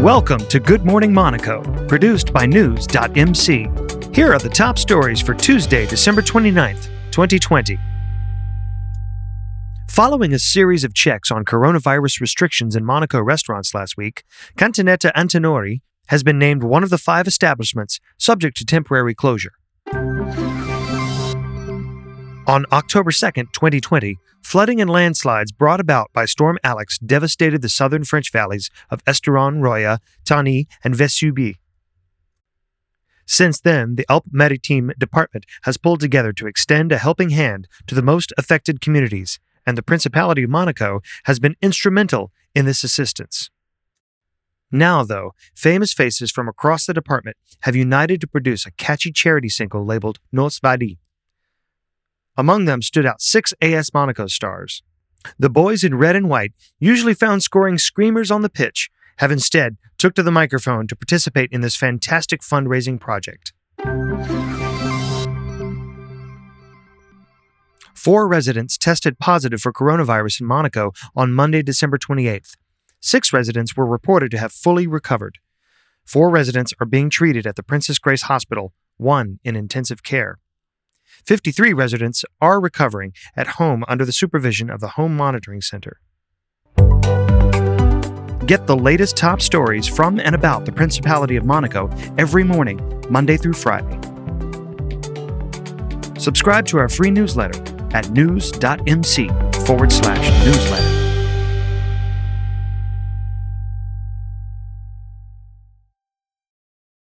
Welcome to Good Morning Monaco, produced by News.mc. Here are the top stories for Tuesday, December 29th, 2020. Following a series of checks on coronavirus restrictions in Monaco restaurants last week, Cantinetta Antinori has been named one of the five establishments subject to temporary closure. On October 2, 2020, flooding and landslides brought about by Storm Alex devastated the southern French valleys of Estéron, Roya, Tinée, and Vesubie. Since then, the Alpes Maritime Department has pulled together to extend a helping hand to the most affected communities, and the Principality of Monaco has been instrumental in this assistance. Now, though, famous faces from across the department have united to produce a catchy charity single labeled Nos Vadi. Among them stood out six AS Monaco stars. The boys in red and white, usually found scoring screamers on the pitch, have instead took to the microphone to participate in this fantastic fundraising project. Four residents tested positive for coronavirus in Monaco on Monday, December 28th. Six residents were reported to have fully recovered. Four residents are being treated at the Princess Grace Hospital, one in intensive care. 53 residents are recovering at home under the supervision of the Home Monitoring Center. Get the latest top stories from and about the Principality of Monaco every morning, Monday through Friday. Subscribe to our free newsletter at news.mc forward slash newsletter.